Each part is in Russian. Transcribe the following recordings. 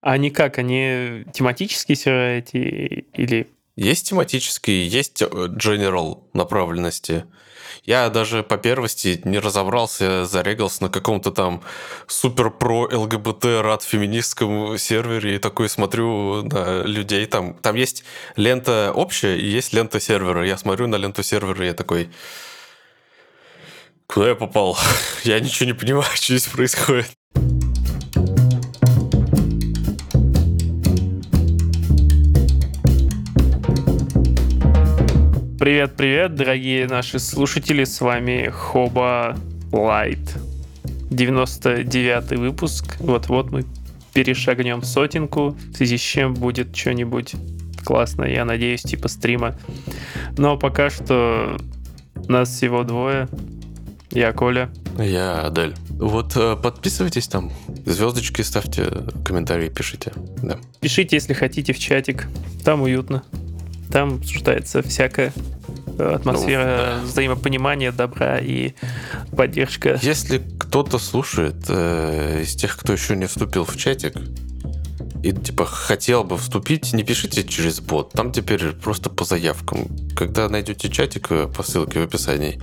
А они как? Они тематические серверы эти или... Есть тематические, есть э, general направленности. Я даже по первости не разобрался, зарегался на каком-то там супер про ЛГБТ рад феминистском сервере и такой смотрю на людей. Там, там есть лента общая и есть лента сервера. Я смотрю на ленту сервера и я такой... Куда я попал? Я ничего не понимаю, что здесь происходит. Привет-привет, дорогие наши слушатели, с вами Хоба Лайт. 99 выпуск. Вот-вот мы перешагнем сотенку, в связи с чем будет что-нибудь классное, я надеюсь, типа стрима. Но пока что нас всего двое. Я Коля. Я Адель. Вот э, подписывайтесь там, звездочки ставьте, комментарии пишите. Да. Пишите, если хотите, в чатик. Там уютно. Там обсуждается всякое атмосфера ну, взаимопонимания, добра и поддержка. Если кто-то слушает э, из тех, кто еще не вступил в чатик, и типа хотел бы вступить, не пишите через бот. Там теперь просто по заявкам. Когда найдете чатик э, по ссылке в описании,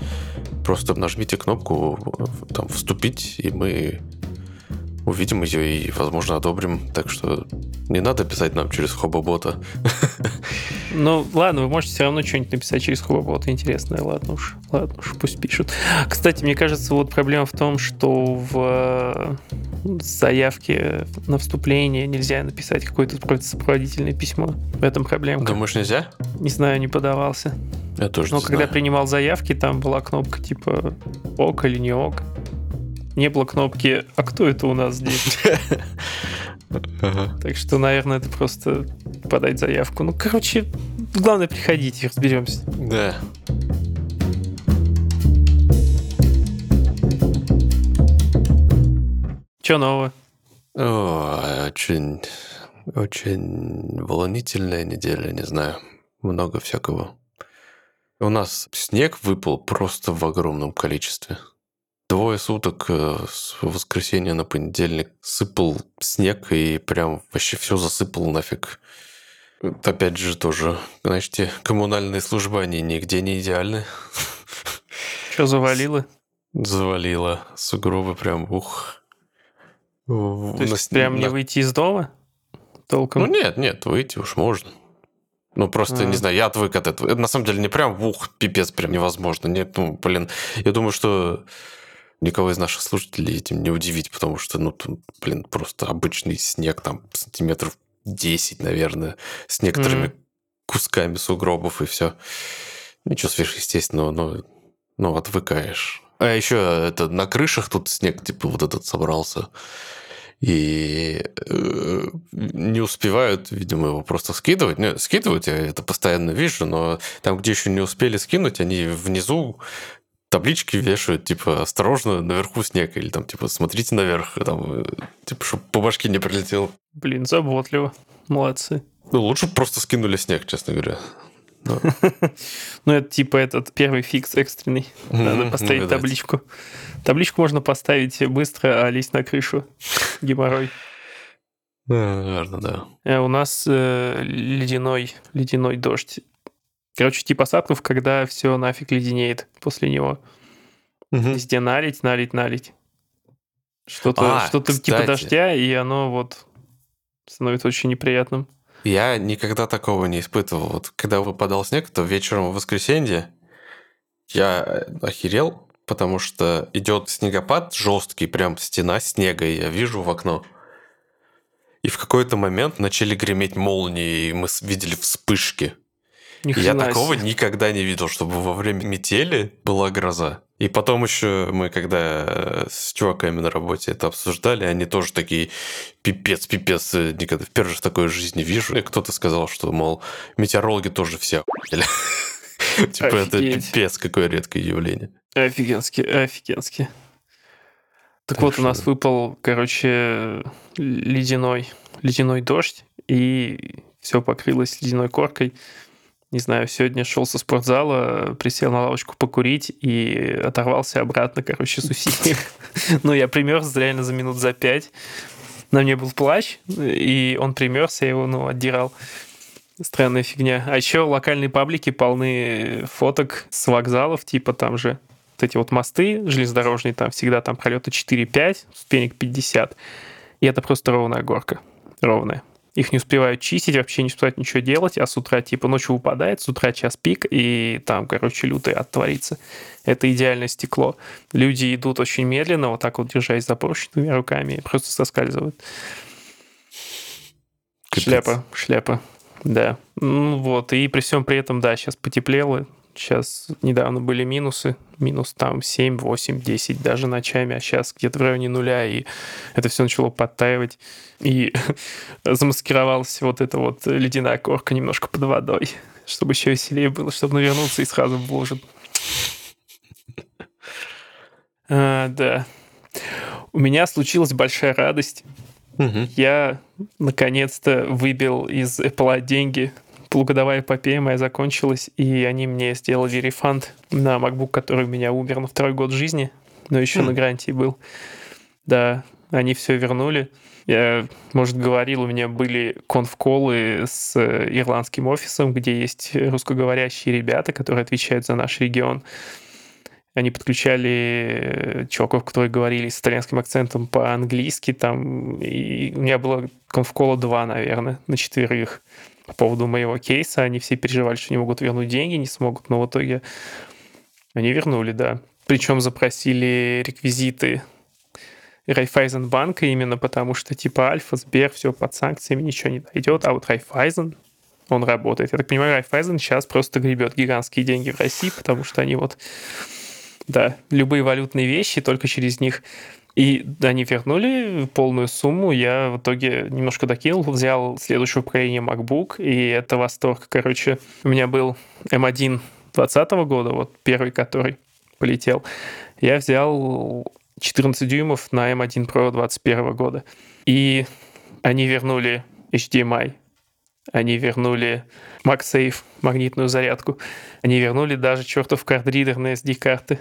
просто нажмите кнопку э, там вступить, и мы увидим ее и, возможно, одобрим. Так что не надо писать нам через хобота. Ну, ладно, вы можете все равно что-нибудь написать через хобота интересное. Ладно уж, ладно уж, пусть пишут. Кстати, мне кажется, вот проблема в том, что в э, заявке на вступление нельзя написать какое-то сопроводительное письмо. В этом проблема. Думаешь, нельзя? Не знаю, не подавался. Я тоже Но когда знаю. принимал заявки, там была кнопка типа ок или не ок не было кнопки «А кто это у нас здесь?» Так что, наверное, это просто подать заявку. Ну, короче, главное, приходите, разберемся. Да. Че нового? О, очень, очень волнительная неделя, не знаю. Много всякого. У нас снег выпал просто в огромном количестве. Двое суток э, с воскресенья на понедельник сыпал снег и прям вообще все засыпал нафиг. Опять же тоже, знаете, коммунальные службы, они нигде не идеальны. Что завалило? Завалило. Сугробы прям, ух. То есть на, прям не выйти из дома? Толком? Ну нет, нет, выйти уж можно. Ну, просто, а. не знаю, я отвык от этого. Это на самом деле не прям, ух, пипец, прям невозможно. Нет, ну, блин, я думаю, что никого из наших слушателей этим не удивить, потому что, ну, тут, блин, просто обычный снег, там, сантиметров 10, наверное, с некоторыми mm-hmm. кусками сугробов и все. Ничего сверхъестественного, но, ну, отвыкаешь. А еще это на крышах тут снег, типа, вот этот собрался. И э, не успевают, видимо, его просто скидывать. Не, скидывать я это постоянно вижу, но там, где еще не успели скинуть, они внизу таблички вешают, типа, осторожно, наверху снег, или там, типа, смотрите наверх, там, э, типа, чтобы по башке не прилетел. Блин, заботливо. Молодцы. Ну, лучше просто скинули снег, честно говоря. Ну, это типа этот первый фикс экстренный. Надо поставить табличку. Табличку можно поставить быстро, а лезть на крышу. Геморрой. Наверное, да. Э, у нас э, ледяной, ледяной дождь Короче, типа осадков, когда все нафиг леденеет после него. Угу. Везде налить, налить, налить. Что-то а, что типа дождя, и оно вот становится очень неприятным. Я никогда такого не испытывал. Вот когда выпадал снег, то вечером в воскресенье я охерел, потому что идет снегопад жесткий, прям стена снега, я вижу в окно. И в какой-то момент начали греметь молнии, и мы видели вспышки. Я такого никогда не видел, чтобы во время метели была гроза. И потом еще мы, когда э, с чуваками на работе это обсуждали, они тоже такие, пипец, пипец, э, никогда в первый раз такой жизни вижу. И кто-то сказал, что, мол, метеорологи тоже все Типа это пипец, какое редкое явление. Офигенски, офигенски. Так вот, у нас выпал, короче, ледяной, ледяной дождь, и все покрылось ледяной коркой не знаю, сегодня шел со спортзала, присел на лавочку покурить и оторвался обратно, короче, с усилием. Ну, я примерз реально за минут за пять. На мне был плащ, и он примерся, я его, ну, отдирал. Странная фигня. А еще локальные паблики полны фоток с вокзалов, типа там же вот эти вот мосты железнодорожные, там всегда там пролеты 4-5, ступенек 50. И это просто ровная горка. Ровная. Их не успевают чистить, вообще не успевают ничего делать, а с утра, типа, ночью выпадает, с утра час пик, и там, короче, лютый оттворится. Это идеальное стекло. Люди идут очень медленно, вот так вот держась за поручнями руками, и просто соскальзывают. Капец. Шляпа, шляпа. Да. Ну вот, и при всем при этом, да, сейчас потеплело, Сейчас недавно были минусы, минус там 7, 8, 10 даже ночами, а сейчас где-то в районе нуля, и это все начало подтаивать. И замаскировалась вот эта вот ледяная корка немножко под водой, чтобы еще веселее было, чтобы навернуться и сразу в лужу. А, да. У меня случилась большая радость. Угу. Я наконец-то выбил из Apple деньги полугодовая эпопея моя закончилась, и они мне сделали рефанд на MacBook, который у меня умер на второй год жизни, но еще mm. на гарантии был. Да, они все вернули. Я, может, говорил, у меня были конф-колы с э, ирландским офисом, где есть русскоговорящие ребята, которые отвечают за наш регион. Они подключали э, чуваков, которые говорили с итальянским акцентом по-английски. Там, и у меня было конф-кола два, наверное, на четверых по поводу моего кейса. Они все переживали, что не могут вернуть деньги, не смогут, но в итоге они вернули, да. Причем запросили реквизиты Райфайзенбанка именно потому, что типа Альфа, Сбер, все под санкциями, ничего не дойдет, а вот Райфайзен, он работает. Я так понимаю, Райфайзен сейчас просто гребет гигантские деньги в России, потому что они вот, да, любые валютные вещи только через них и они вернули полную сумму. Я в итоге немножко докинул, взял следующее поколение MacBook, и это восторг. Короче, у меня был M1 2020 года, вот первый, который полетел. Я взял 14 дюймов на M1 Pro 2021 года. И они вернули HDMI, они вернули MagSafe, магнитную зарядку, они вернули даже чертов кардридер на SD-карты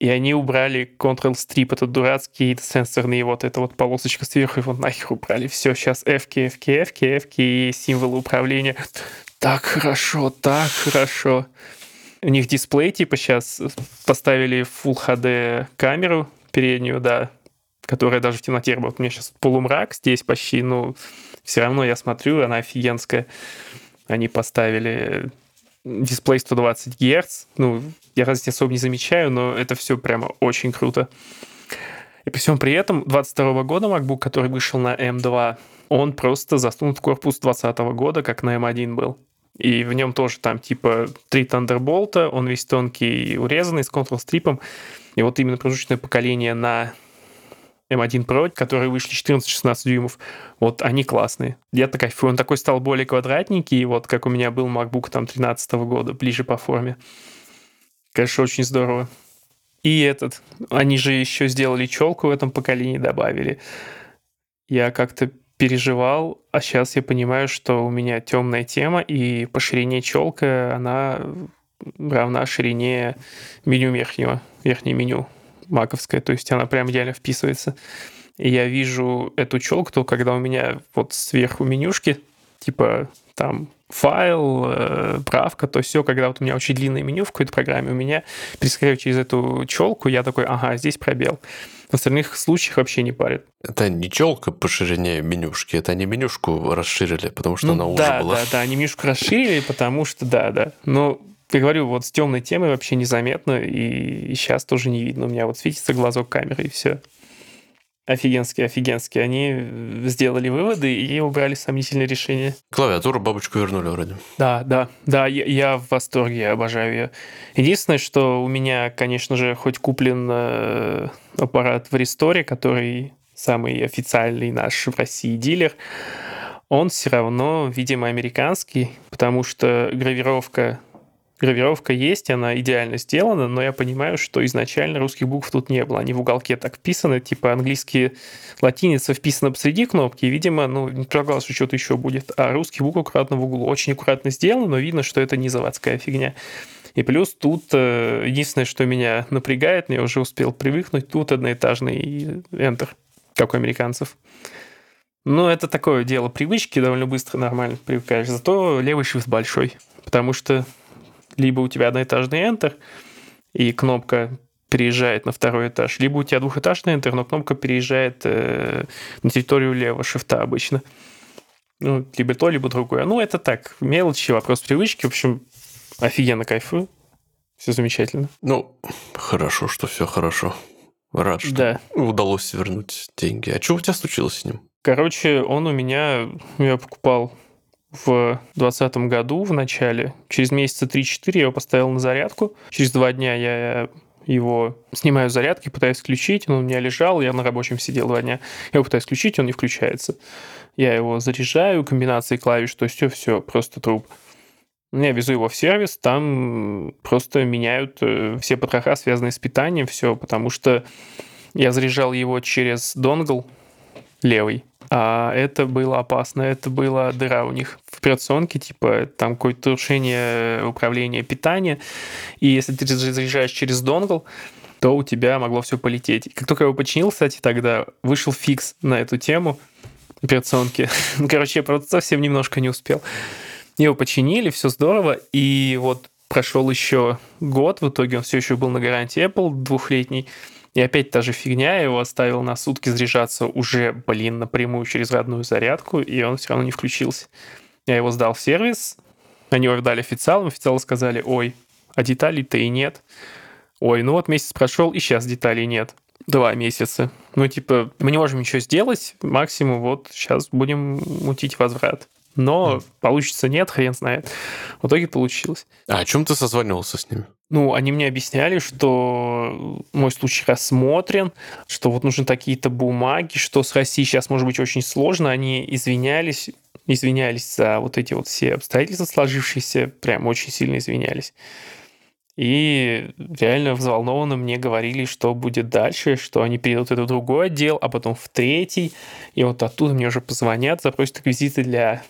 и они убрали Control Strip, этот дурацкий сенсорный, вот эта вот полосочка сверху, его нахер убрали. Все, сейчас F, F, F, F и символы управления. Так хорошо, так хорошо. У них дисплей, типа, сейчас поставили Full HD камеру переднюю, да, которая даже в темноте работает. У меня сейчас полумрак здесь почти, ну, все равно я смотрю, она офигенская. Они поставили дисплей 120 Гц. Ну, я разницы особо не замечаю, но это все прямо очень круто. И при всем при этом 22 года MacBook, который вышел на M2, он просто засунут в корпус 20 года, как на M1 был. И в нем тоже там типа три Thunderbolt, он весь тонкий и урезанный, с контрол-стрипом. И вот именно промежуточное поколение на M1 Pro, которые вышли 14-16 дюймов, вот они классные. Я так кайфую. Он такой стал более квадратненький, вот как у меня был MacBook там 13 года, ближе по форме. Конечно, очень здорово. И этот, они же еще сделали челку в этом поколении, добавили. Я как-то переживал, а сейчас я понимаю, что у меня темная тема, и по ширине челка она равна ширине меню верхнего, верхнее меню маковская, то есть она прям идеально вписывается. И я вижу эту челку, когда у меня вот сверху менюшки, типа там файл, э, правка, то все, когда вот у меня очень длинное меню в какой-то программе, у меня перескакиваю через эту челку, я такой, ага, здесь пробел. В остальных случаях вообще не парит. Это не челка по ширине менюшки, это они менюшку расширили, потому что ну, она да, уже была. Да, да, они менюшку расширили, потому что, да, да. Но я говорю, вот с темной темой вообще незаметно, и, и сейчас тоже не видно. У меня вот светится глазок камеры, и все. Офигенские, офигенские. Они сделали выводы и убрали сомнительные решения. Клавиатуру бабочку вернули вроде. Да, да, да, я, я в восторге, я обожаю ее. Единственное, что у меня, конечно же, хоть куплен э, аппарат в Ресторе, который самый официальный наш в России дилер, он все равно, видимо, американский, потому что гравировка гравировка есть, она идеально сделана, но я понимаю, что изначально русских букв тут не было. Они в уголке так вписаны, типа английские латиница вписана посреди кнопки, и, видимо, ну, не предполагалось, что что-то еще будет. А русский букв аккуратно в углу. Очень аккуратно сделано, но видно, что это не заводская фигня. И плюс тут э, единственное, что меня напрягает, я уже успел привыкнуть, тут одноэтажный Enter. как у американцев. Ну, это такое дело привычки, довольно быстро, нормально привыкаешь. Зато левый shift большой, потому что либо у тебя одноэтажный Enter, и кнопка переезжает на второй этаж, либо у тебя двухэтажный Enter, но кнопка переезжает э, на территорию левого шифта обычно. Ну, либо то, либо другое. Ну, это так, мелочи, вопрос привычки. В общем, офигенно кайфую. Все замечательно. Ну, хорошо, что все хорошо. Рад, что Да. удалось вернуть деньги. А что у тебя случилось с ним? Короче, он у меня, я покупал в 2020 году в начале. Через месяца 3-4 я его поставил на зарядку. Через два дня я его снимаю с зарядки, пытаюсь включить. Он у меня лежал, я на рабочем сидел два дня. Я его пытаюсь включить, он не включается. Я его заряжаю, комбинацией клавиш, то есть все, все, просто труп. Я везу его в сервис, там просто меняют э, все потроха, связанные с питанием, все, потому что я заряжал его через донгл левый, а это было опасно, это была дыра у них в операционке, типа там какое-то нарушение управления питания, и если ты заряжаешь через донгл, то у тебя могло все полететь. И как только я его починил, кстати, тогда вышел фикс на эту тему операционки. Ну, Короче, я просто совсем немножко не успел. Его починили, все здорово, и вот прошел еще год, в итоге он все еще был на гарантии Apple двухлетний, и опять та же фигня, я его оставил на сутки заряжаться уже, блин, напрямую через родную зарядку, и он все равно не включился. Я его сдал в сервис, они его дали официалам, официалы сказали, ой, а деталей-то и нет. Ой, ну вот месяц прошел, и сейчас деталей нет. Два месяца. Ну, типа, мы не можем ничего сделать, максимум вот сейчас будем мутить возврат. Но получится нет, хрен знает. В итоге получилось. А о чем ты созванивался с ними? Ну, они мне объясняли, что мой случай рассмотрен, что вот нужны такие-то бумаги, что с Россией сейчас может быть очень сложно. Они извинялись, извинялись за вот эти вот все обстоятельства сложившиеся, прям очень сильно извинялись. И реально взволнованно мне говорили, что будет дальше, что они перейдут это в другой отдел, а потом в третий. И вот оттуда мне уже позвонят, запросят реквизиты для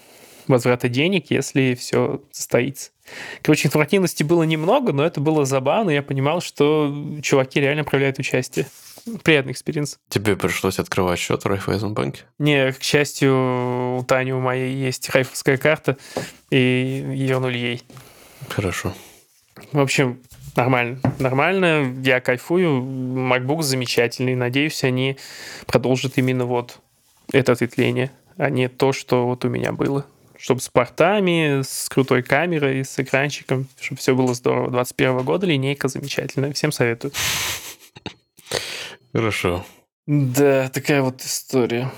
возврата денег, если все состоится. Короче, информативности было немного, но это было забавно. Я понимал, что чуваки реально проявляют участие. Приятный experience. Тебе пришлось открывать счет в Райфайзенбанке? Не, к счастью, у Тани у моей есть райфовская карта, и ее нуль ей. Хорошо. В общем, нормально. Нормально, я кайфую. MacBook замечательный. Надеюсь, они продолжат именно вот это ответвление, а не то, что вот у меня было. Чтобы с портами, с крутой камерой, с экранчиком, чтобы все было здорово. 21 года линейка замечательная. Всем советую. Хорошо. Да, такая вот история.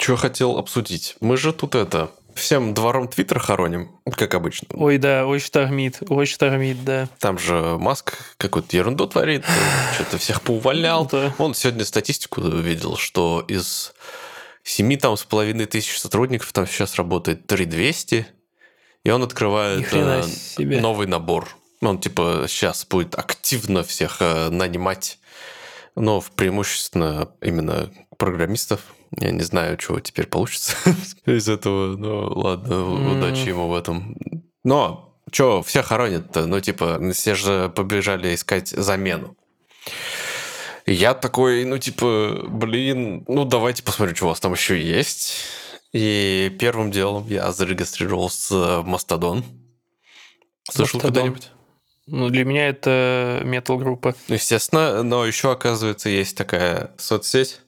Что хотел обсудить? Мы же тут это... Всем двором Твиттер хороним, как обычно. Ой, да, очень штормит, очень штормит, да. Там же Маск какую-то ерунду творит, что-то всех поувольнял. Да. Он сегодня статистику увидел, что из семи там с половиной тысяч сотрудников там сейчас работает 3200, и он открывает э, новый набор. Он типа сейчас будет активно всех э, нанимать, но в преимущественно именно программистов. Я не знаю, чего теперь получится из этого, но ладно, М. удачи ему в этом. Но что, все хоронят-то? Ну, типа, все же побежали искать замену. Я такой, ну, типа, блин, ну, давайте посмотрим, что у вас там еще есть. И первым делом я зарегистрировался в Мастодон. Слышал когда-нибудь? Ну, для меня это метал-группа. Ну, естественно, но еще, оказывается, есть такая соцсеть,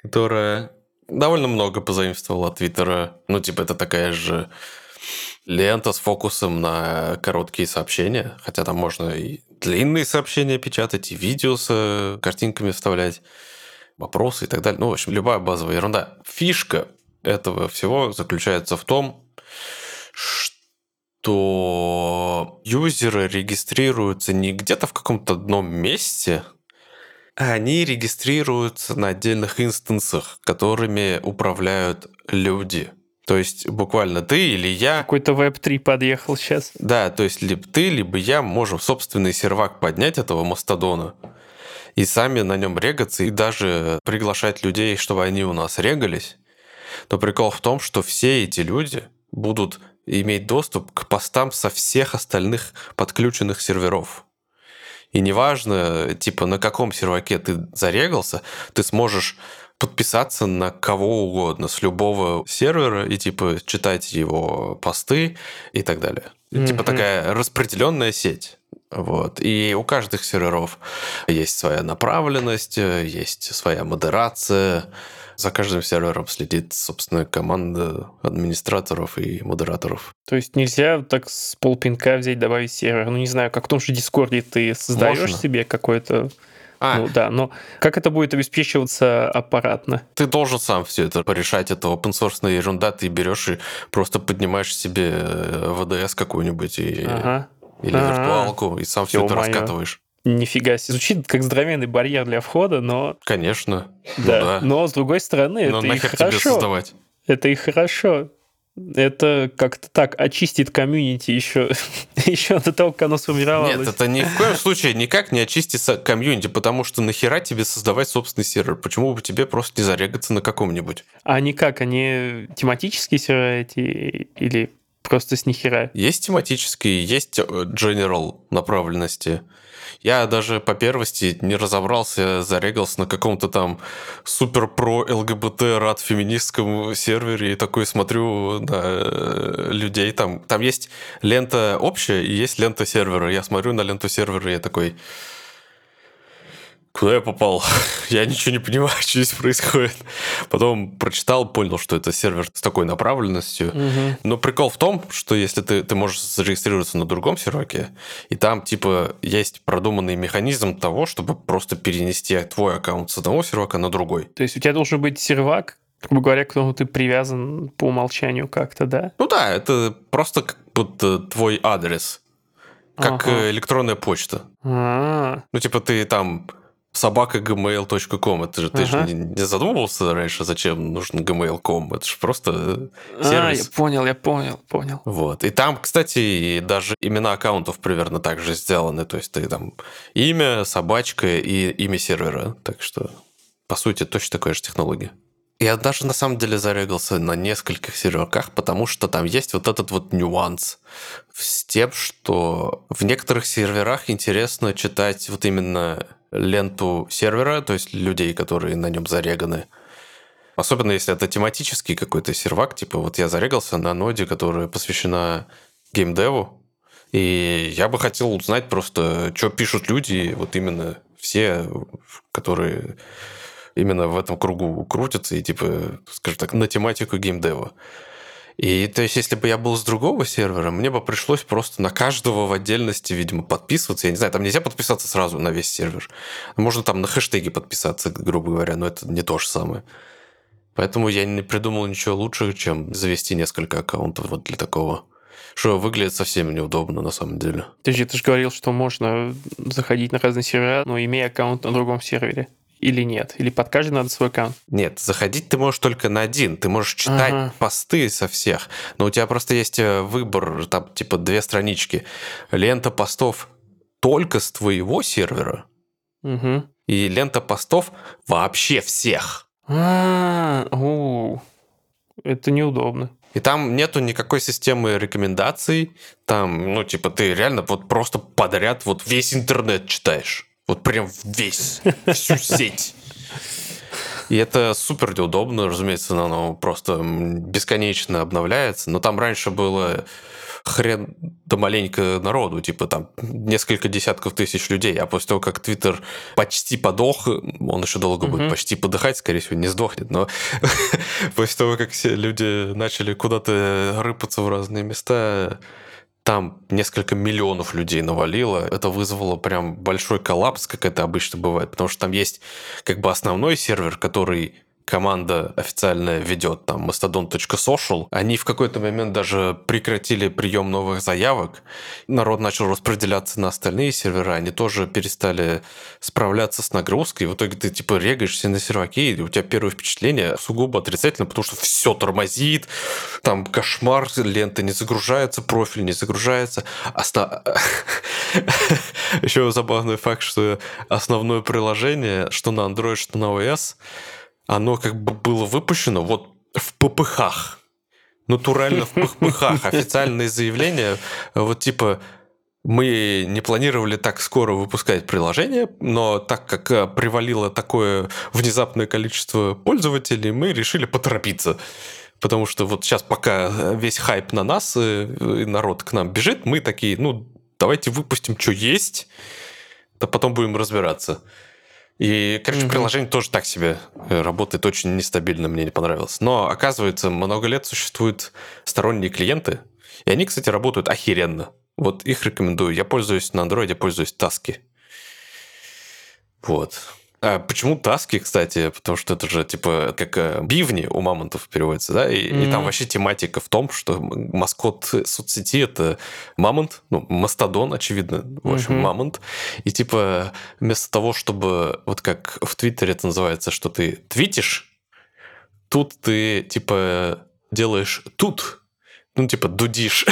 которая довольно много позаимствовала от Твиттера. Ну, типа, это такая же лента с фокусом на короткие сообщения, хотя там можно и длинные сообщения печатать, и видео с э, картинками вставлять, вопросы и так далее. Ну, в общем, любая базовая ерунда. Фишка этого всего заключается в том, что юзеры регистрируются не где-то в каком-то одном месте, а они регистрируются на отдельных инстансах, которыми управляют люди. То есть буквально ты или я Какой-то веб-3 подъехал сейчас. да, то есть либо ты, либо я можем собственный сервак поднять этого мастодона и сами на нем регаться, и даже приглашать людей, чтобы они у нас регались. Но прикол в том, что все эти люди будут иметь доступ к постам со всех остальных подключенных серверов. И неважно, типа, на каком серваке ты зарегался, ты сможешь подписаться на кого угодно с любого сервера и типа читать его посты и так далее. Mm-hmm. Типа такая распределенная сеть. Вот. И у каждых серверов есть своя направленность, есть своя модерация. За каждым сервером следит, собственно, команда администраторов и модераторов. То есть нельзя так с полпинка взять, добавить сервер. Ну, не знаю, как в том же Дискорде ты создаешь Можно. себе какой-то а. Ну да, но как это будет обеспечиваться аппаратно? Ты должен сам все это порешать. Это open source ерунда. Ты берешь и просто поднимаешь себе VDS э, какую-нибудь и... ага. или А-а-а. виртуалку, и сам все это раскатываешь. Нифига себе. Звучит как здоровенный барьер для входа, но... Конечно. Да. Ну, да. Но с другой стороны, но это и хорошо. Тебе создавать? Это и хорошо это как-то так очистит комьюнити еще, еще до того, как оно сформировалось. Нет, это ни в коем случае никак не очистится комьюнити, потому что нахера тебе создавать собственный сервер? Почему бы тебе просто не зарегаться на каком-нибудь? А они как? Они тематические серверы эти или просто с нихера? Есть тематические, есть э, general направленности. Я даже по первости не разобрался, зарегался на каком-то там супер про ЛГБТ рад феминистском сервере и такой смотрю на э, людей там. Там есть лента общая и есть лента сервера. Я смотрю на ленту сервера и я такой, куда я попал? я ничего не понимаю, что здесь происходит. Потом прочитал, понял, что это сервер с такой направленностью. Угу. Но прикол в том, что если ты, ты можешь зарегистрироваться на другом серваке, и там типа есть продуманный механизм того, чтобы просто перенести твой аккаунт с одного сервака на другой. То есть у тебя должен быть сервак, грубо говоря, к которому ты привязан по умолчанию как-то, да? Ну да, это просто как будто твой адрес. Как ага. электронная почта. А-а-а. Ну, типа, ты там собака gmail.com. Это же ага. ты же не, не задумывался раньше, зачем нужен gmail.com? Это же просто сервис. А, я понял, я понял, понял. Вот. И там, кстати, даже имена аккаунтов примерно так же сделаны. То есть ты там имя, собачка и имя сервера. Так что, по сути, точно такая же технология. Я даже на самом деле зарегался на нескольких серверках, потому что там есть вот этот вот нюанс с тем, что в некоторых серверах интересно читать вот именно ленту сервера, то есть людей, которые на нем зареганы. Особенно если это тематический какой-то сервак, типа вот я зарегался на ноде, которая посвящена геймдеву, и я бы хотел узнать просто, что пишут люди, вот именно все, которые именно в этом кругу крутятся и, типа, скажем так, на тематику геймдева. И то есть, если бы я был с другого сервера, мне бы пришлось просто на каждого в отдельности, видимо, подписываться. Я не знаю, там нельзя подписаться сразу на весь сервер. Можно там на хэштеги подписаться, грубо говоря, но это не то же самое. Поэтому я не придумал ничего лучше, чем завести несколько аккаунтов вот для такого. Что выглядит совсем неудобно на самом деле. Подожди, ты же говорил, что можно заходить на разные сервера, но имея аккаунт на другом сервере или нет? Или под каждый надо свой аккаунт? Нет, заходить ты можешь только на один. Ты можешь читать ага. посты со всех. Но у тебя просто есть э, выбор, там типа две странички. Лента постов только с твоего сервера. Угу. И лента постов вообще всех. А, -а, это неудобно. И там нету никакой системы рекомендаций. Там, ну, типа, ты реально вот просто подряд вот весь интернет читаешь. Вот прям весь, всю сеть. И это супер неудобно, разумеется, оно просто бесконечно обновляется. Но там раньше было хрен да маленько народу, типа там несколько десятков тысяч людей. А после того, как Твиттер почти подох, он еще долго угу. будет почти подыхать, скорее всего, не сдохнет, но после того, как все люди начали куда-то рыпаться в разные места, там несколько миллионов людей навалило. Это вызвало прям большой коллапс, как это обычно бывает, потому что там есть как бы основной сервер, который команда официально ведет, там, mastodon.social, они в какой-то момент даже прекратили прием новых заявок. Народ начал распределяться на остальные сервера, они тоже перестали справляться с нагрузкой. В итоге ты, типа, регаешься на серваке, и у тебя первое впечатление сугубо отрицательно, потому что все тормозит, там кошмар, лента не загружается, профиль не загружается. Оста... Еще забавный факт, что основное приложение, что на Android, что на iOS, оно как бы было выпущено вот в ППХ. Натурально в ППХ. Официальные заявления, вот типа мы не планировали так скоро выпускать приложение, но так как э, привалило такое внезапное количество пользователей, мы решили поторопиться. Потому что вот сейчас пока весь хайп на нас, и народ к нам бежит, мы такие, ну, давайте выпустим, что есть, а потом будем разбираться. И, короче, mm-hmm. приложение тоже так себе э, работает очень нестабильно, мне не понравилось. Но, оказывается, много лет существуют сторонние клиенты, и они, кстати, работают охеренно. Вот их рекомендую. Я пользуюсь на Android, пользуюсь Таски. Вот. А почему таски, кстати? Потому что это же типа как э, бивни у мамонтов переводится, да? И, mm-hmm. и там вообще тематика в том, что маскот соцсети это мамонт, ну, мастодон, очевидно, в общем, mm-hmm. мамонт. И типа вместо того, чтобы вот как в Твиттере это называется, что ты твитишь, тут ты типа делаешь тут, ну, типа, дудишь.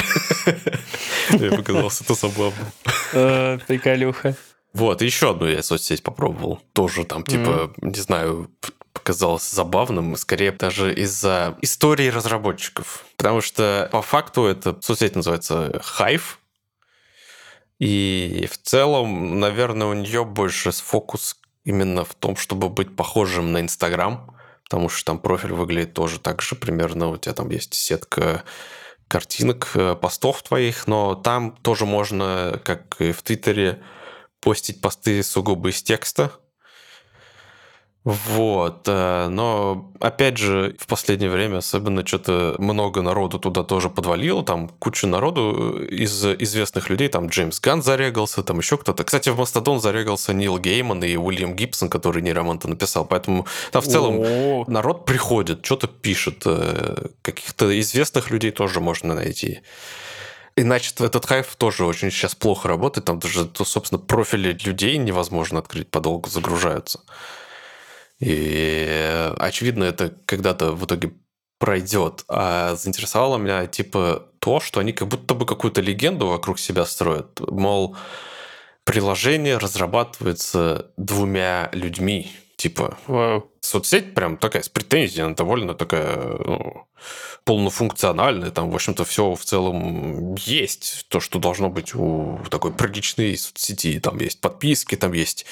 Мне показалось это забавно. Э, приколюха. Вот, еще одну я соцсеть попробовал. Тоже там, типа, mm. не знаю, показалось забавным, скорее даже из-за истории разработчиков. Потому что по факту эта соцсеть называется Hive. И в целом, наверное, у нее больше фокус именно в том, чтобы быть похожим на Инстаграм, потому что там профиль выглядит тоже так же примерно. У тебя там есть сетка картинок, э, постов твоих, но там тоже можно, как и в Твиттере, постить посты сугубо из текста. Вот, э, но опять же, в последнее время особенно что-то много народу туда тоже подвалило, там куча народу из известных людей, там Джеймс Ганн зарегался, там еще кто-то. Кстати, в Мастодон зарегался Нил Гейман и Уильям Гибсон, который нейроманта написал, поэтому там в целом О-о-о. народ приходит, что-то пишет, э, каких-то известных людей тоже можно найти. Иначе этот хайф тоже очень сейчас плохо работает. Там даже, собственно, профили людей невозможно открыть, подолгу загружаются. И, очевидно, это когда-то в итоге пройдет. А заинтересовало меня, типа, то, что они как будто бы какую-то легенду вокруг себя строят. Мол, приложение разрабатывается двумя людьми. Типа, Вау. соцсеть прям такая с претензией, она довольно такая ну, полнофункциональная, там, в общем-то, все в целом есть, то, что должно быть у такой приличной соцсети, там есть подписки, там есть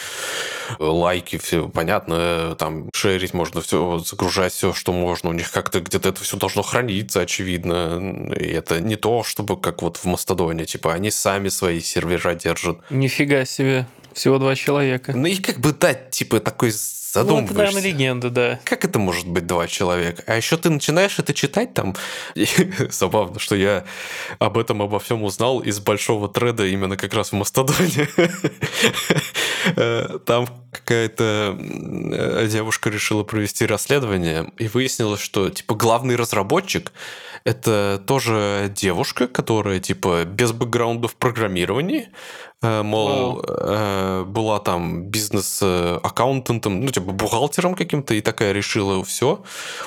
лайки, все понятно, там шерить можно все, загружать все, что можно, у них как-то где-то это все должно храниться, очевидно, и это не то, чтобы как вот в Мастодоне, типа, они сами свои сервера держат. Нифига себе. Всего два человека. Ну и как бы дать, типа, такой задумываешься. Ну, это, наверное, легенда, да. Как это может быть два человека? А еще ты начинаешь это читать там. И забавно, что я об этом, обо всем узнал из большого треда именно как раз в Мастодоне. Э, там какая-то э, девушка решила провести расследование и выяснилось, что типа главный разработчик это тоже девушка, которая типа без бэкграунда в программировании, Э, мол, wow. была там бизнес-аккаунтантом, ну, типа бухгалтером каким-то, и такая решила все,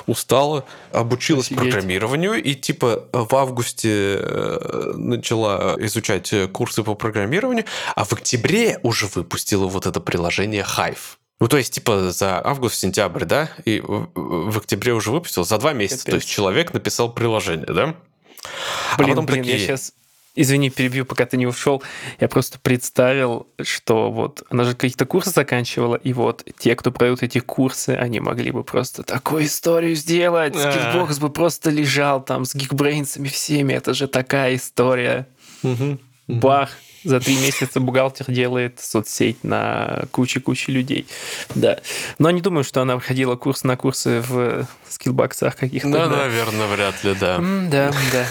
устала, обучилась Офигеть. программированию, и типа в августе э, начала изучать курсы по программированию, а в октябре уже выпустила вот это приложение Hive. Ну, то есть, типа, за август-сентябрь, да, и в октябре уже выпустил, за два месяца. Капец. То есть, человек написал приложение, да? А блин, а потом блин, такие... я сейчас Извини, перебью, пока ты не ушел. Я просто представил, что вот она же какие-то курсы заканчивала, и вот те, кто пройдут эти курсы, они могли бы просто такую историю сделать. Skillbox бы просто лежал там с GeekBrains ами всеми. Это же такая история. Бах, за три месяца бухгалтер делает соцсеть на куче-куче людей. Да. Но не думаю, что она выходила курс на курсы в Skillbox ах каких-то. Да, да, наверное, вряд ли, да. Да, да.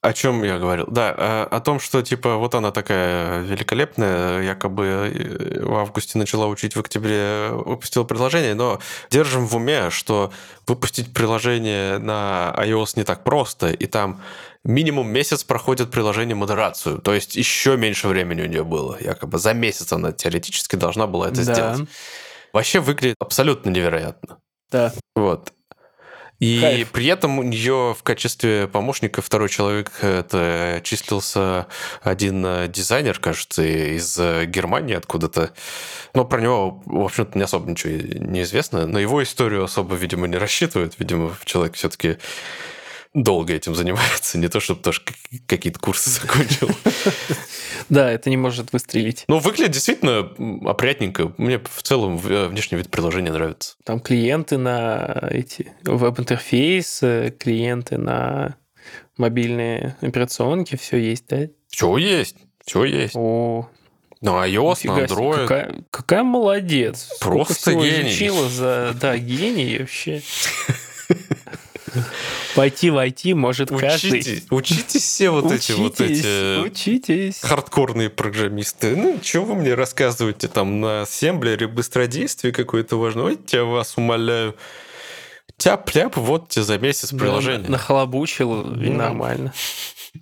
О чем я говорил? Да, о, о том, что типа вот она такая великолепная, якобы э, в августе начала учить, в октябре выпустила приложение, но держим в уме, что выпустить приложение на iOS не так просто, и там минимум месяц проходит приложение модерацию, то есть еще меньше времени у нее было, якобы за месяц она теоретически должна была это да. сделать. Вообще выглядит абсолютно невероятно. Да. Вот. И Кайф. при этом у нее в качестве помощника второй человек это числился один э, дизайнер, кажется, из Германии откуда-то. Но про него, в общем-то, не особо ничего не известно. На его историю особо, видимо, не рассчитывают. Видимо, человек все-таки долго этим занимается, не то, чтобы тоже какие-то курсы закончил. Да, это не может выстрелить. Ну, выглядит действительно опрятненько. Мне в целом э, внешний вид приложения нравится. Там клиенты на эти веб-интерфейс, клиенты на мобильные операционки, все есть, да? Все есть, все есть. О, на iOS, на Android. Какая, какая молодец. Просто гений. изучила за... Да, гений вообще. Пойти в IT может каждый. Учитесь, учитесь все вот эти вот эти учитесь. хардкорные программисты. Ну, что вы мне рассказываете там на ассемблере быстродействие какое-то важное? Ой, я вас умоляю. Тяп-ляп, вот тебе за месяц приложение. Да, нахлобучил, и нормально.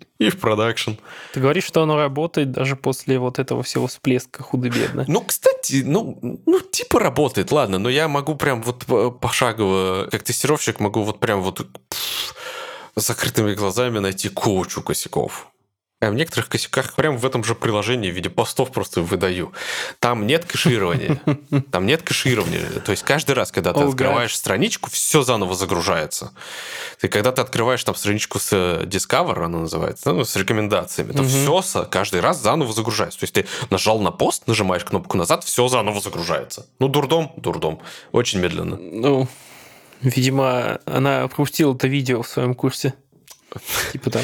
И в продакшн. Ты говоришь, что оно работает даже после вот этого всего всплеска худо-бедно. Ну, кстати, ну, ну, типа работает, ладно, но я могу прям вот пошагово, как тестировщик, могу вот прям вот пфф, закрытыми глазами найти кучу косяков. Я в некоторых косяках прямо в этом же приложении в виде постов просто выдаю. Там нет кэширования. Там нет кэширования. То есть каждый раз, когда ты oh, открываешь God. страничку, все заново загружается. Ты когда ты открываешь там страничку с э, Discover, она называется, ну, с рекомендациями, то mm-hmm. все каждый раз заново загружается. То есть ты нажал на пост, нажимаешь кнопку назад, все заново загружается. Ну, дурдом, дурдом. Очень медленно. Ну, видимо, она пропустила это видео в своем курсе. Типа там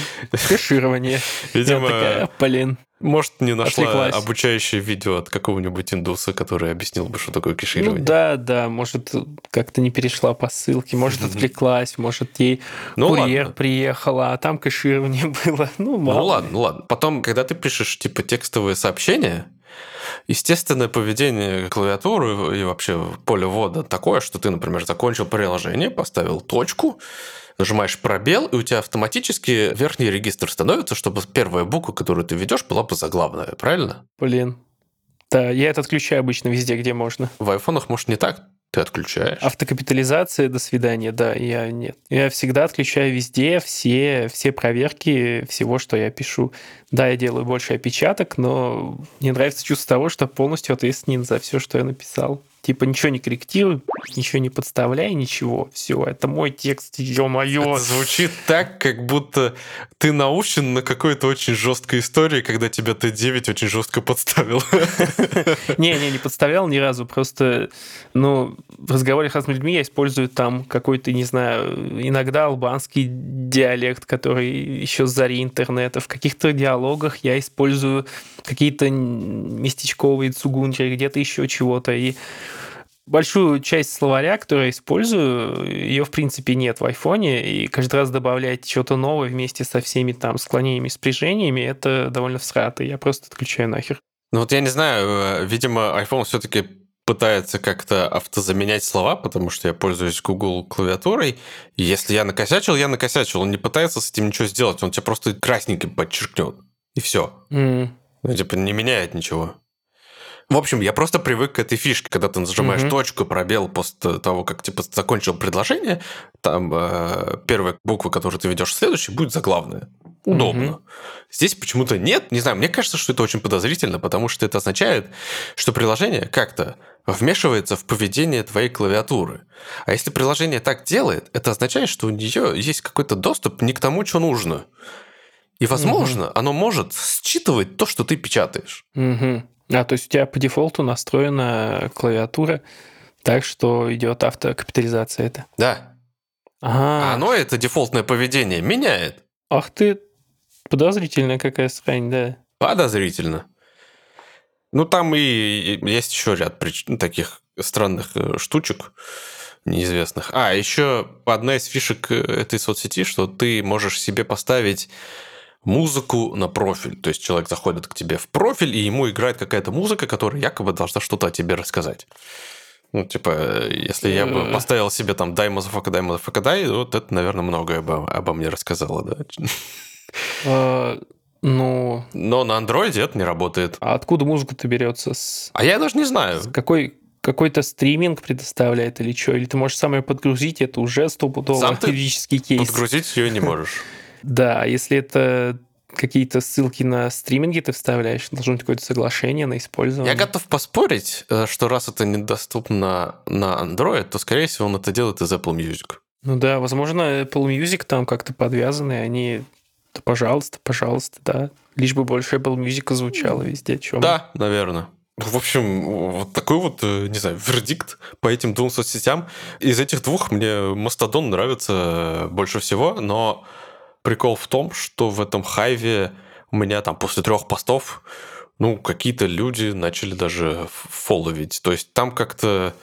кэширование. Видимо, такая, блин. Может, не нашла отвлеклась. обучающее видео от какого-нибудь индуса, который объяснил бы, что такое кэширование. Ну да, да, может, как-то не перешла по ссылке, может, отвлеклась, может, ей ну, курьер ладно. приехал, а там кэширование было. Ну, мало. Ну ладно, ну ладно. Потом, когда ты пишешь, типа, текстовые сообщения, естественное поведение клавиатуры и вообще поле ввода такое, что ты, например, закончил приложение, поставил точку, нажимаешь пробел, и у тебя автоматически верхний регистр становится, чтобы первая буква, которую ты ведешь, была бы заглавная, правильно? Блин. Да, я это отключаю обычно везде, где можно. В айфонах, может, не так? Ты отключаешь? Автокапитализация, до свидания, да, я нет. Я всегда отключаю везде все, все проверки всего, что я пишу. Да, я делаю больше опечаток, но мне нравится чувство того, что полностью ответственен за все, что я написал. Типа ничего не корректируй, ничего не подставляй, ничего. Все, это мой текст, ё-моё. Звучит так, как будто ты научен на какой-то очень жесткой истории, когда тебя Т9 очень жестко подставил. Не-не, не подставлял ни разу. Просто, ну, в разговоре с людьми я использую там какой-то, не знаю, иногда албанский диалект, который еще зари интернета. В каких-то диалогах я использую какие-то местечковые цугунчи, где-то еще чего-то. И большую часть словаря, которую я использую, ее в принципе нет в айфоне, и каждый раз добавлять что-то новое вместе со всеми там склонениями, спряжениями, это довольно всрато, я просто отключаю нахер. Ну вот я не знаю, э, видимо, iPhone все-таки пытается как-то автозаменять слова, потому что я пользуюсь Google клавиатурой. И если я накосячил, я накосячил. Он не пытается с этим ничего сделать, он тебя просто красненьким подчеркнет. И все. Mm. Ну, типа, не меняет ничего. В общем, я просто привык к этой фишке, когда ты нажимаешь mm-hmm. точку, пробел после того, как типа закончил предложение, там э, первая буква, которую ты ведешь следующей, будет заглавная. Удобно. Mm-hmm. Здесь почему-то нет. Не знаю, мне кажется, что это очень подозрительно, потому что это означает, что приложение как-то вмешивается в поведение твоей клавиатуры. А если приложение так делает, это означает, что у нее есть какой-то доступ не к тому, что нужно. И, возможно, угу. оно может считывать то, что ты печатаешь. Угу. А, то есть у тебя по дефолту настроена клавиатура так, что идет автокапитализация это? Да. Ага. А оно это дефолтное поведение меняет. Ах ты, подозрительная какая срань, да. Подозрительно. Ну, там и есть еще ряд причин, таких странных э, штучек неизвестных. А, еще одна из фишек э, этой соцсети, что ты можешь себе поставить музыку на профиль. То есть человек заходит к тебе в профиль, и ему играет какая-то музыка, которая якобы должна что-то о тебе рассказать. Ну, типа, если я бы э. поставил себе там «die, motherfucker, die, motherfucker, die», вот это, наверное, многое обо, обо мне рассказало, да. А, ну... Но на андроиде это не работает. А откуда музыка-то берется? С... А я даже не знаю. какой, какой-то стриминг предоставляет или что? Или ты можешь сам ее подгрузить, это уже стопудово Сам юридический кейс. подгрузить ее не можешь. Да, если это какие-то ссылки на стриминги ты вставляешь, должно быть какое-то соглашение на использование. Я готов поспорить, э, что раз это недоступно на Android, то, скорее всего, он это делает из Apple Music. Ну да, возможно, Apple Music там как-то подвязаны, они... Да, пожалуйста, пожалуйста, да. Лишь бы больше Apple Music звучало везде. Чем... Да, наверное. В общем, вот такой вот, э, не знаю, вердикт по этим двум соцсетям. Из этих двух мне Мастодон нравится больше всего, но прикол в том, что в этом хайве у меня там после трех постов, ну, какие-то люди начали даже фолловить. То есть там как-то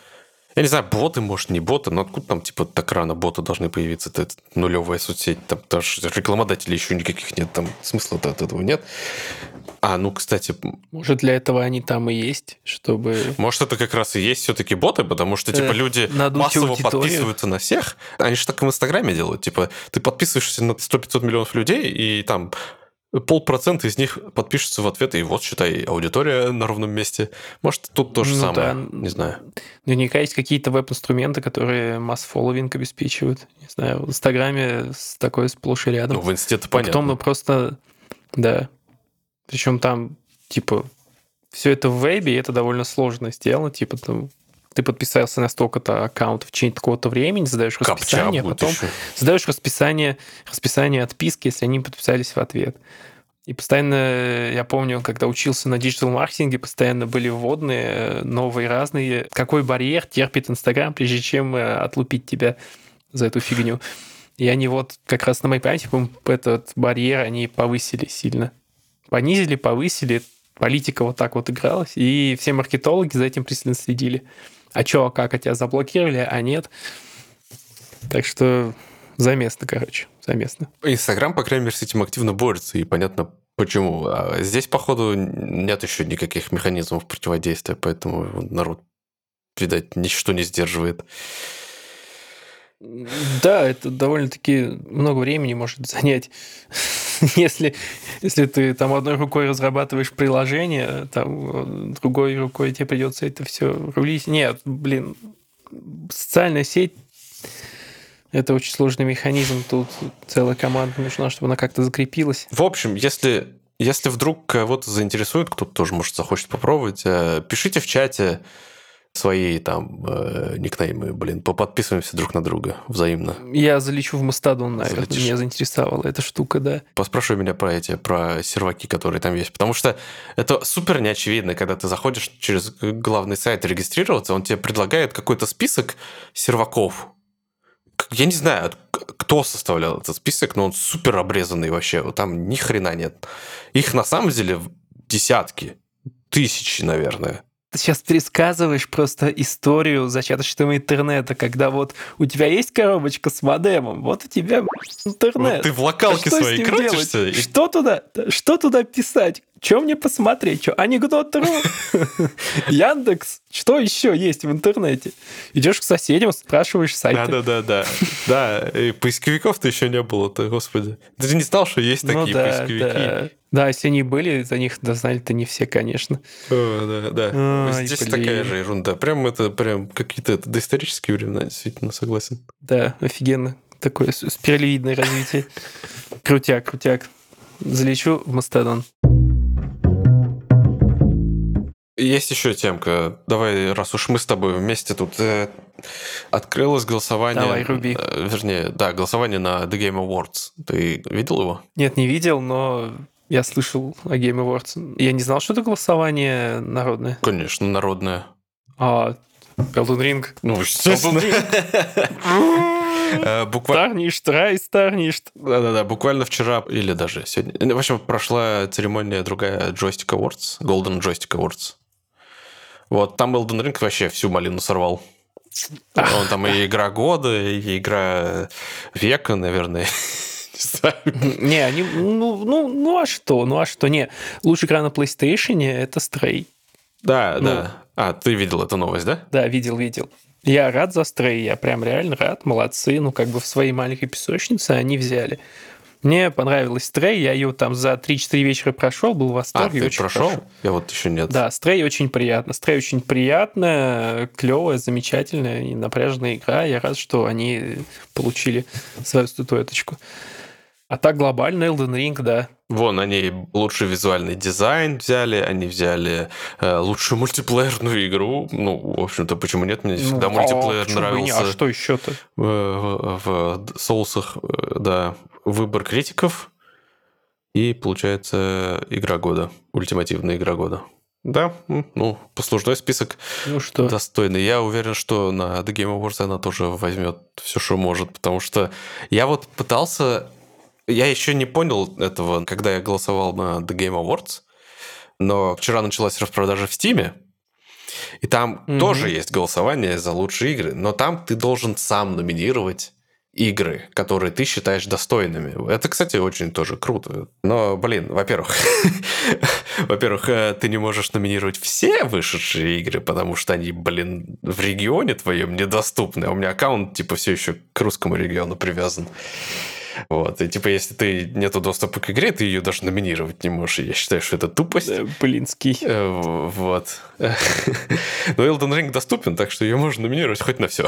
я не знаю, боты, может, не боты, но откуда там, типа, так рано боты должны появиться? Это, это нулевая соцсеть, там даже рекламодателей еще никаких нет, там смысла-то от этого нет. А, ну, кстати... Может, для этого они там и есть, чтобы... Может, это как раз и есть все-таки боты, потому что, типа, э, люди массово аудиторию. подписываются на всех. Они же так и в Инстаграме делают. Типа, ты подписываешься на 100-500 миллионов людей, и там полпроцента из них подпишутся в ответ, и вот, считай, аудитория на ровном месте. Может, тут то же ну, самое, да. не знаю. Наверняка есть какие-то веб-инструменты, которые масс-фолловинг обеспечивают. Не знаю, в Инстаграме такое сплошь и рядом. Ну, в а понятно. Потом мы просто... Да. Причем там, типа, все это в вебе, и это довольно сложно сделать. Типа, там, ты подписался на столько-то аккаунтов в течение такого-то времени, задаешь расписание, а потом еще. задаешь расписание, расписание отписки, если они подписались в ответ. И постоянно, я помню, когда учился на диджитал-маркетинге, постоянно были вводные, э, новые, разные. Какой барьер терпит Инстаграм, прежде чем э, отлупить тебя за эту фигню? И они вот как раз на моей памяти, по этот барьер они повысили сильно. Понизили, повысили, политика вот так вот игралась, и все маркетологи за этим пристально следили а чё, а как, а тебя заблокировали, а нет. Так что заместно, короче, заместно. Инстаграм, по крайней мере, с этим активно борется, и понятно, почему. А здесь, походу, нет еще никаких механизмов противодействия, поэтому народ, видать, ничто не сдерживает. Да, это довольно-таки много времени может занять. если, если ты там одной рукой разрабатываешь приложение, там другой рукой тебе придется это все рулить. Нет, блин, социальная сеть это очень сложный механизм. Тут целая команда нужна, чтобы она как-то закрепилась. В общем, если, если вдруг кого-то заинтересует, кто-то тоже, может, захочет попробовать, э, пишите в чате, свои там э, никнеймы, блин, поподписываемся друг на друга взаимно. Я залечу в Мастодон, наверное. Залетишь. Меня заинтересовала эта штука, да. Поспрашивай меня про эти, про серваки, которые там есть. Потому что это супер неочевидно, когда ты заходишь через главный сайт регистрироваться, он тебе предлагает какой-то список серваков. Я не знаю, кто составлял этот список, но он супер обрезанный вообще. Там ни хрена нет. Их на самом деле десятки, тысячи, наверное ты сейчас пересказываешь просто историю зачаточного интернета, когда вот у тебя есть коробочка с модемом, вот у тебя интернет. Вот ты в локалке а своей крутишься. И... Что туда, что туда писать? Что мне посмотреть? Что, анекдот.ру? Яндекс? Что еще есть в интернете? Идешь к соседям, спрашиваешь сайты. Да-да-да. Да, поисковиков-то еще не было-то, господи. Ты не знал, что есть ну такие поисковики? Да, если они были, за них дознали-то не все, конечно. О, да, да. Ой, Здесь такая же ерунда. Прям это прям какие-то доисторические времена, действительно, согласен. Да, офигенно. Такое спиралевидное развитие. Крутяк, крутяк. Залечу в Мастодон. Есть еще темка. Давай, раз уж мы с тобой вместе тут э, открылось голосование. Давай, руби. Э, вернее, да, голосование на The Game Awards. Ты видел его? Нет, не видел, но я слышал о Game Awards. Я не знал, что это голосование народное. Конечно, народное. А Elden Ring? Ну, естественно. Буквально... Старништ, рай старништ. Да-да-да, буквально вчера или даже сегодня. В общем, прошла церемония другая Joystick Awards, Golden Joystick Awards. Вот, там Elden Ring вообще всю малину сорвал. Он там и игра года, и игра века, наверное. Не, они, ну, ну, ну а что, ну а что, не, лучшая игра на PlayStation это Stray. Да, ну, да. А, ты видел эту новость, да? Да, видел, видел. Я рад за Stray, я прям реально рад, молодцы, ну как бы в своей маленькой песочнице они взяли. Мне понравилась Стрей, я ее там за 3-4 вечера прошел, был в восторге. А, ты очень прошел? Хорошо. Я вот еще нет. Да, Стрей очень приятно. Стрей очень приятная, клевая, замечательная и напряженная игра. Я рад, что они получили свою статуэточку. А так глобально Elden Ring, да. Вон, они лучший визуальный дизайн взяли, они взяли э, лучшую мультиплеерную игру. Ну, в общем-то, почему нет? Мне всегда Ну, мультиплеер а почему бы и не? нравился. А что еще-то? В, в- в соусах, э, да, выбор критиков. И получается игра года, ультимативная игра года. Да, ну, послужной список Ну что? достойный. Я уверен, что на The Game Awards она тоже возьмет все, что может, потому что я вот пытался... Я еще не понял этого, когда я голосовал на The Game Awards, но вчера началась распродажа в Стиме, и там Мгм. тоже есть голосование за лучшие игры, но там ты должен сам номинировать игры, которые ты считаешь достойными. Это, кстати, очень тоже круто. Но, блин, во-первых, во-первых, э, ты не можешь номинировать все вышедшие игры, потому что они, блин, в регионе твоем недоступны. А у меня аккаунт, типа, все еще к русскому региону привязан. Вот. И, типа, если ты нету доступа к игре, ты ее даже номинировать не можешь. Я считаю, что это тупость. Блинский. Э, Вот. Но Elden Ring доступен, так что ее можно номинировать хоть на все.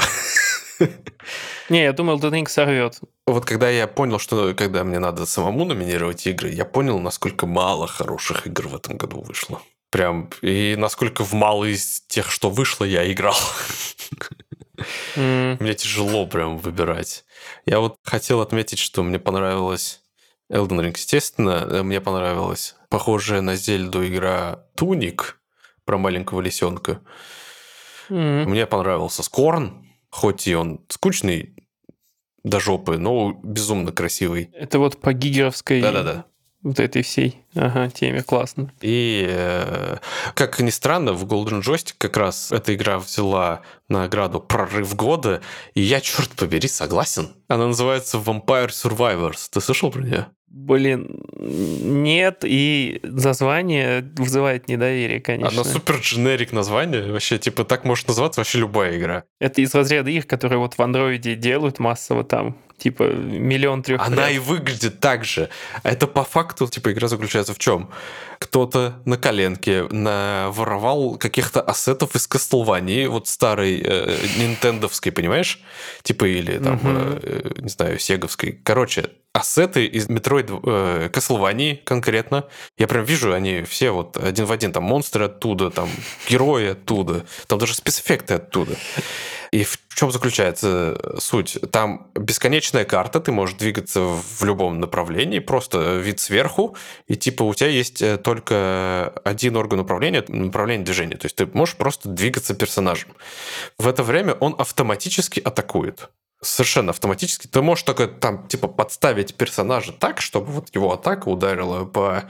Не, я думал, Elden Ring сорвет. Вот когда я понял, что когда мне надо самому номинировать игры, я понял, насколько мало хороших игр в этом году вышло. Прям, и насколько в мало из тех, что вышло, я играл. Мне тяжело прям выбирать. Я вот хотел отметить, что мне понравилось Elden Ring, естественно, э, мне понравилась похожая на Зельду игра Туник про маленького лисенка. м. Мне понравился Скорн, хоть и он скучный до жопы, но безумно красивый. Это вот по гигеровской Да-да-да. Вот этой всей ага, теме классно. И, э, как ни странно, в Golden Joystick как раз эта игра взяла награду «Прорыв года», и я, черт побери, согласен. Она называется Vampire Survivors. Ты слышал про нее? Блин, нет, и название вызывает недоверие, конечно. Она супер дженерик название. Вообще, типа, так может называться вообще любая игра. Это из разряда их, которые вот в андроиде делают массово там, типа миллион трех. Она и выглядит так же. Это по факту, типа, игра заключается в чем? Кто-то на коленке наворовал каких-то ассетов из Castlevania, вот старой э, нинтендовской, понимаешь? Типа, или там, Мгм. э, не знаю, сеговской. Короче, ассеты из Metroid э, Castlevania конкретно. Я прям вижу, они все вот один в один. Там монстры оттуда, там герои оттуда, там даже спецэффекты оттуда. И в чем заключается суть? Там бесконечная карта, ты можешь двигаться в любом направлении, просто вид сверху, и типа у тебя есть э, только один орган управления, направление движения. То есть ты можешь просто двигаться персонажем. В это время он автоматически атакует. Совершенно автоматически. Ты можешь только там, типа, подставить персонажа так, чтобы вот его атака ударила по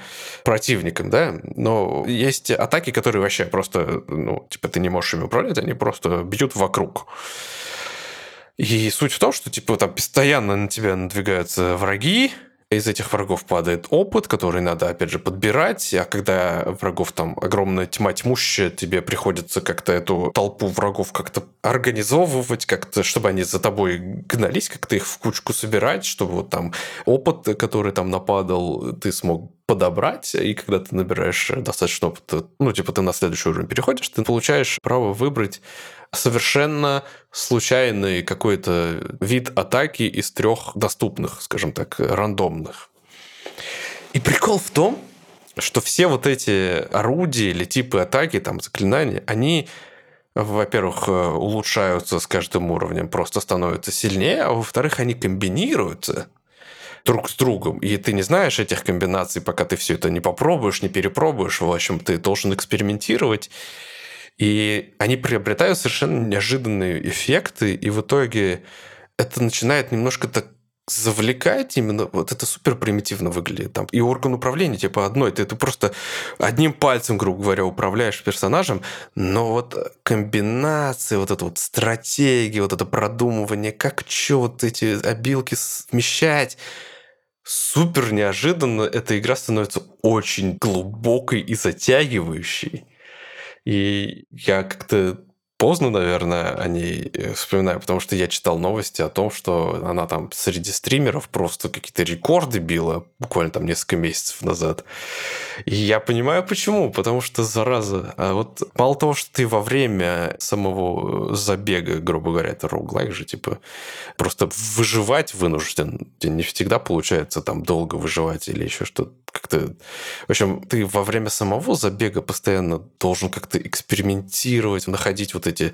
противникам, да? Но есть атаки, которые вообще просто, ну, типа, ты не можешь ими управлять, они просто бьют вокруг. И суть в том, что, типа, там постоянно на тебя надвигаются враги, из этих врагов падает опыт, который надо, опять же, подбирать, а когда врагов там огромная тьма тьмущая, тебе приходится как-то эту толпу врагов как-то организовывать, как-то, чтобы они за тобой гнались, как-то их в кучку собирать, чтобы вот там опыт, который там нападал, ты смог подобрать, и когда ты набираешь достаточно опыта, ну, типа, ты на следующий уровень переходишь, ты получаешь право выбрать совершенно случайный какой-то вид атаки из трех доступных, скажем так, рандомных. И прикол в том, что все вот эти орудия или типы атаки, там, заклинания, они, во-первых, э, улучшаются с каждым уровнем, просто становятся сильнее, а во-вторых, они комбинируются друг с другом. И ты не знаешь этих комбинаций, пока ты все это не попробуешь, не перепробуешь. В общем, ты должен экспериментировать. И они приобретают совершенно неожиданные эффекты, и в итоге это начинает немножко так завлекать именно, вот это супер примитивно выглядит. Там и орган управления типа одной, ты, ты просто одним пальцем, грубо говоря, управляешь персонажем, но вот комбинации, вот это вот стратегии, вот это продумывание, как что вот эти обилки смещать, супер неожиданно эта игра становится очень глубокой и затягивающей. И я как-то поздно, наверное, о ней э, вспоминаю, потому что я читал новости о том, что она там среди стримеров просто какие-то рекорды била буквально там несколько месяцев назад. И я понимаю, почему. Потому что, зараза, а вот мало того, что ты во время самого забега, грубо говоря, это роуглайк же, типа, просто выживать вынужден. Тебе не всегда получается там долго выживать или еще что-то. как-то... В общем, ты во время самого забега постоянно должен как-то экспериментировать, находить вот эти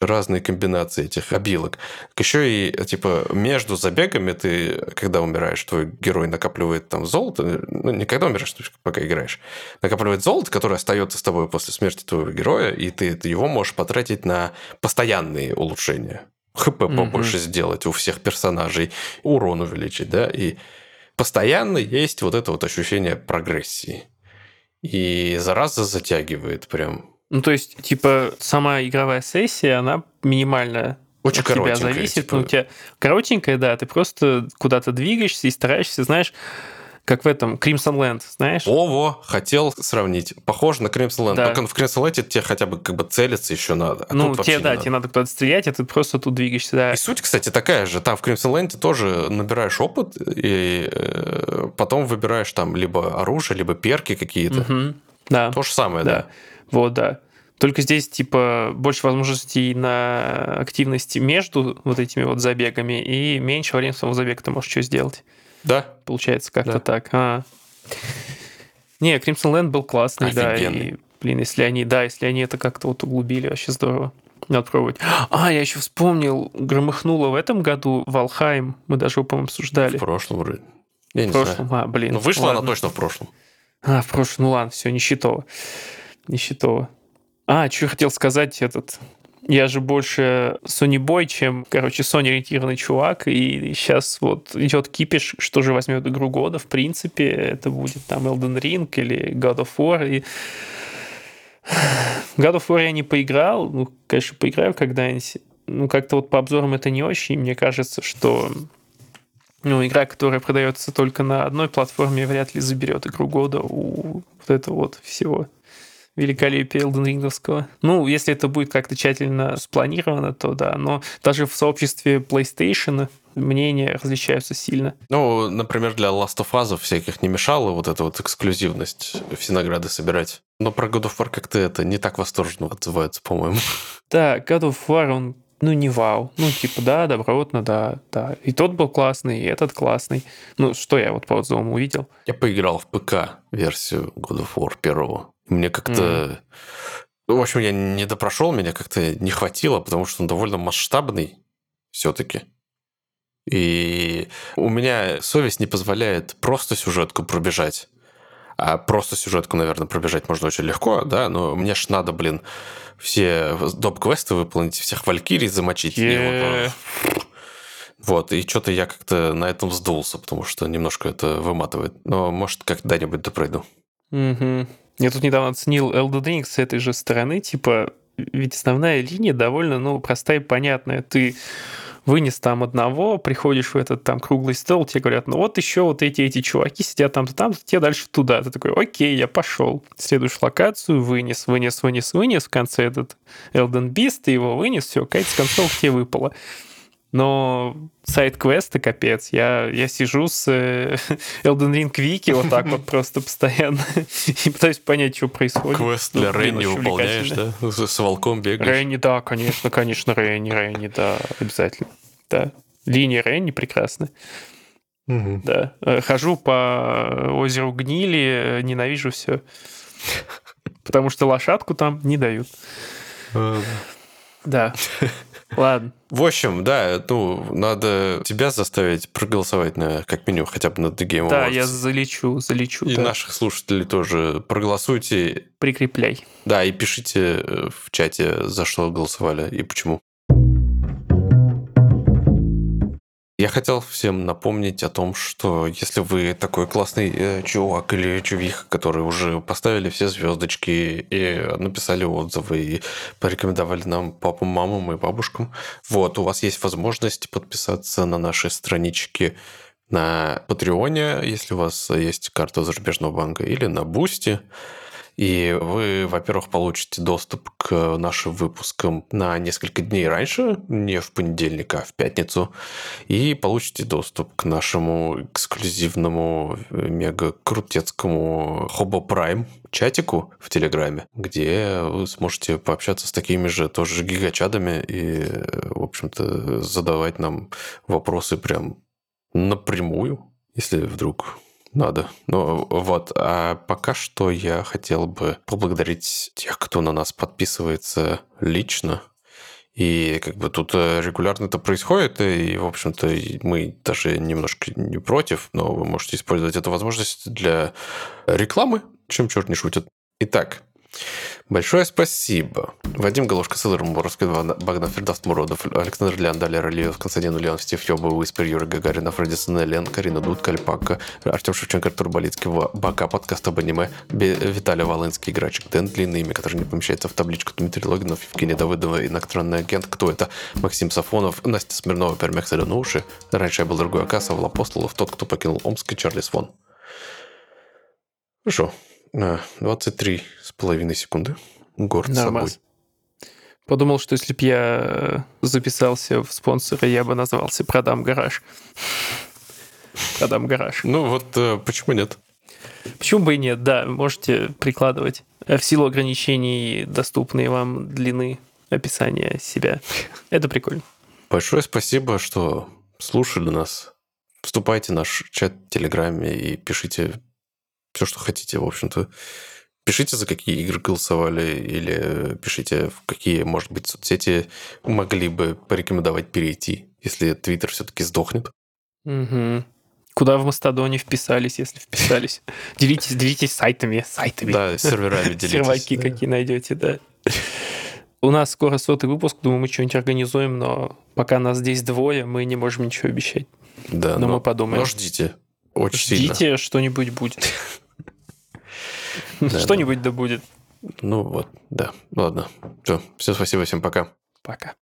разные комбинации этих обилок. Еще и, типа, между забегами ты, когда умираешь, твой герой накапливает там золото, ну, не когда умираешь, пока играешь, накапливает золото, которое остается с тобой после смерти твоего героя, и ты его можешь потратить на постоянные улучшения. ХП побольше mm-hmm. сделать у всех персонажей, урон увеличить, да, и постоянно есть вот это вот ощущение прогрессии. И зараза затягивает прям. Ну, то есть, типа, сама игровая сессия, она минимальная. Очень от тебя зависит. Типа... Ну, у тебя коротенькая, да, ты просто куда-то двигаешься и стараешься, знаешь, как в этом Crimson Land, знаешь? О, хотел сравнить. Похоже на Crimson Land. Да. Только в Crimson Land тебе хотя бы как бы целиться еще надо. А ну, тебе, да, надо. тебе надо куда-то стрелять, а ты просто тут двигаешься, да. И суть, кстати, такая же. Там в Crimson Land тоже набираешь опыт, и э, потом выбираешь там либо оружие, либо перки какие-то. Угу. Да. То же самое, да. да. Вот, да. Только здесь, типа, больше возможностей на активности между вот этими вот забегами и меньше времени самого забега ты можешь что сделать. Да. Получается как-то да. так. А. Не, Crimson Land был классный, Офигенный. да. И, блин, если они, да, если они это как-то вот углубили, вообще здорово. Надо пробовать. А, я еще вспомнил, громыхнуло в этом году Валхайм. Мы даже его, по-моему, обсуждали. В прошлом вроде. Я в прошлом, знаю. а, блин. Ну, вышла ладно. она точно в прошлом. А, в прошлом, ну ладно, все, нищетово. Нищетово. А, что я хотел сказать, этот я же больше Sony Boy, чем, короче, Sony ориентированный чувак, и сейчас вот идет кипиш, что же возьмет игру года, в принципе, это будет там Elden Ring или God of War, и God of War я не поиграл, ну, конечно, поиграю когда-нибудь, ну, как-то вот по обзорам это не очень, мне кажется, что ну, игра, которая продается только на одной платформе, вряд ли заберет игру года у вот этого вот всего великолепие Elden Ring'овского. Ну, если это будет как-то тщательно спланировано, то да. Но даже в сообществе PlayStation мнения различаются сильно. Ну, например, для Last of Us всяких не мешало вот эта вот эксклюзивность все награды собирать. Но про God of War как-то это не так восторженно отзывается, по-моему. Да, God of War, он ну, не вау. Ну, типа, да, добротно, да, да. И тот был классный, и этот классный. Ну, что я вот по отзывам увидел? Я поиграл в ПК версию God of War первого. Мне как-то... Mm. В общем, я не допрошел, меня как-то не хватило, потому что он довольно масштабный все-таки. И у меня совесть не позволяет просто сюжетку пробежать. А просто сюжетку, наверное, пробежать можно очень легко, да, но мне ж надо, блин, все доп-квесты выполнить, всех валькирий замочить. Yeah. Вот, и что-то я как-то на этом сдулся, потому что немножко это выматывает. Но, может, когда-нибудь допройду. Угу. Я тут недавно оценил Elden Ring с этой же стороны, типа, ведь основная линия довольно, ну, простая и понятная. Ты вынес там одного, приходишь в этот там круглый стол, тебе говорят, ну вот еще вот эти эти чуваки сидят там-то там, тебе дальше туда. Ты такой, окей, я пошел. Следуешь локацию, вынес, вынес, вынес, вынес, в конце этот Elden Beast, ты его вынес, все, какая-то концовка тебе выпала. Но сайт-квесты капец. Я, я сижу с э, Elden Ring Wiki вот так вот просто постоянно и пытаюсь понять, что происходит. Квест для ну, Ренни выполняешь, да? С волком бегаешь. Ренни, да, конечно, конечно, Ренни, Ренни, да, обязательно. Да. Линия Ренни прекрасна. Угу. Да. Э, хожу по озеру Гнили, э, ненавижу все. Потому что лошадку там не дают. Да. Ладно. В общем, да, ну, надо тебя заставить проголосовать на, как минимум, хотя бы на The Game Awards. Да, я залечу, залечу. И да. наших слушателей тоже проголосуйте. Прикрепляй. Да, и пишите э, в чате, за что голосовали и почему. Я хотел всем напомнить о том, что если вы такой классный э, чувак или чувиха, который уже поставили все звездочки и написали отзывы и порекомендовали нам папу, мамам и бабушкам, вот, у вас есть возможность подписаться на наши странички на Patreon е, если у вас есть карта зарубежного банка, или на Boosty. И вы, во-первых, получите доступ к нашим выпускам на несколько дней раньше, не в понедельник, а в пятницу. И получите доступ к нашему эксклюзивному мега-крутецкому Hobo Prime чатику в Телеграме, где вы сможете пообщаться с такими же тоже гигачадами и, в общем-то, задавать нам вопросы прям напрямую, если вдруг Надо. Ну вот, а пока что я хотел бы поблагодарить тех, кто на нас подписывается лично. И как бы тут э, регулярно это происходит, и, в общем-то, мы даже немножко не против, но вы можете использовать эту возможность для рекламы, чем черт не шутит. Итак, Большое спасибо. Вадим Галушка, Сылыр Муровский, Богдан Фердаст Муродов, Александр Лян, Далее Ралиев, Константин Ульянов, Стив Ёба, Уиспер, Юрий Гагаринов, Радисон Элен, Карина Дуд, Кальпака, Артем Шевченко, Артур Болицкий, Бака, подкаст об аниме, Виталий Волынский, Играчик, Дэн, длинное имя, которое не помещается в табличку, Дмитрий Логинов, Евгений Давыдова, иностранный агент. Кто это? Максим Сафонов, Настя Смирнова, Пермяк Соленуши. Раньше я был другой Акасов, Апостолов, тот, кто покинул Омск и Чарли Свон. Хорошо. 23 с половиной секунды. Горд Нормас. собой. Подумал, что если бы я записался в спонсоры, я бы назвался «Продам гараж». «Продам гараж». Ну вот э, почему нет? Почему бы и нет, да, можете прикладывать. В силу ограничений доступные вам длины описания себя. Это прикольно. Большое спасибо, что слушали нас. Вступайте в наш чат в Телеграме и пишите все, что хотите, в общем-то. Пишите, за какие игры голосовали, или пишите, в какие, может быть, соцсети могли бы порекомендовать перейти, если Твиттер все-таки сдохнет. Угу. Куда в Мастодоне вписались, если вписались? Делитесь, делитесь сайтами, сайтами. Да, серверами делитесь. Серваки какие найдете, да. У нас скоро сотый выпуск, думаю, мы что-нибудь организуем, но пока нас здесь двое, мы не можем ничего обещать. Да, но, но мы подумаем. Но ждите. Очень Ждите, сильно. что-нибудь будет. Что-нибудь да будет. Ну вот, да. Ладно. Все, все, спасибо, всем пока. Пока.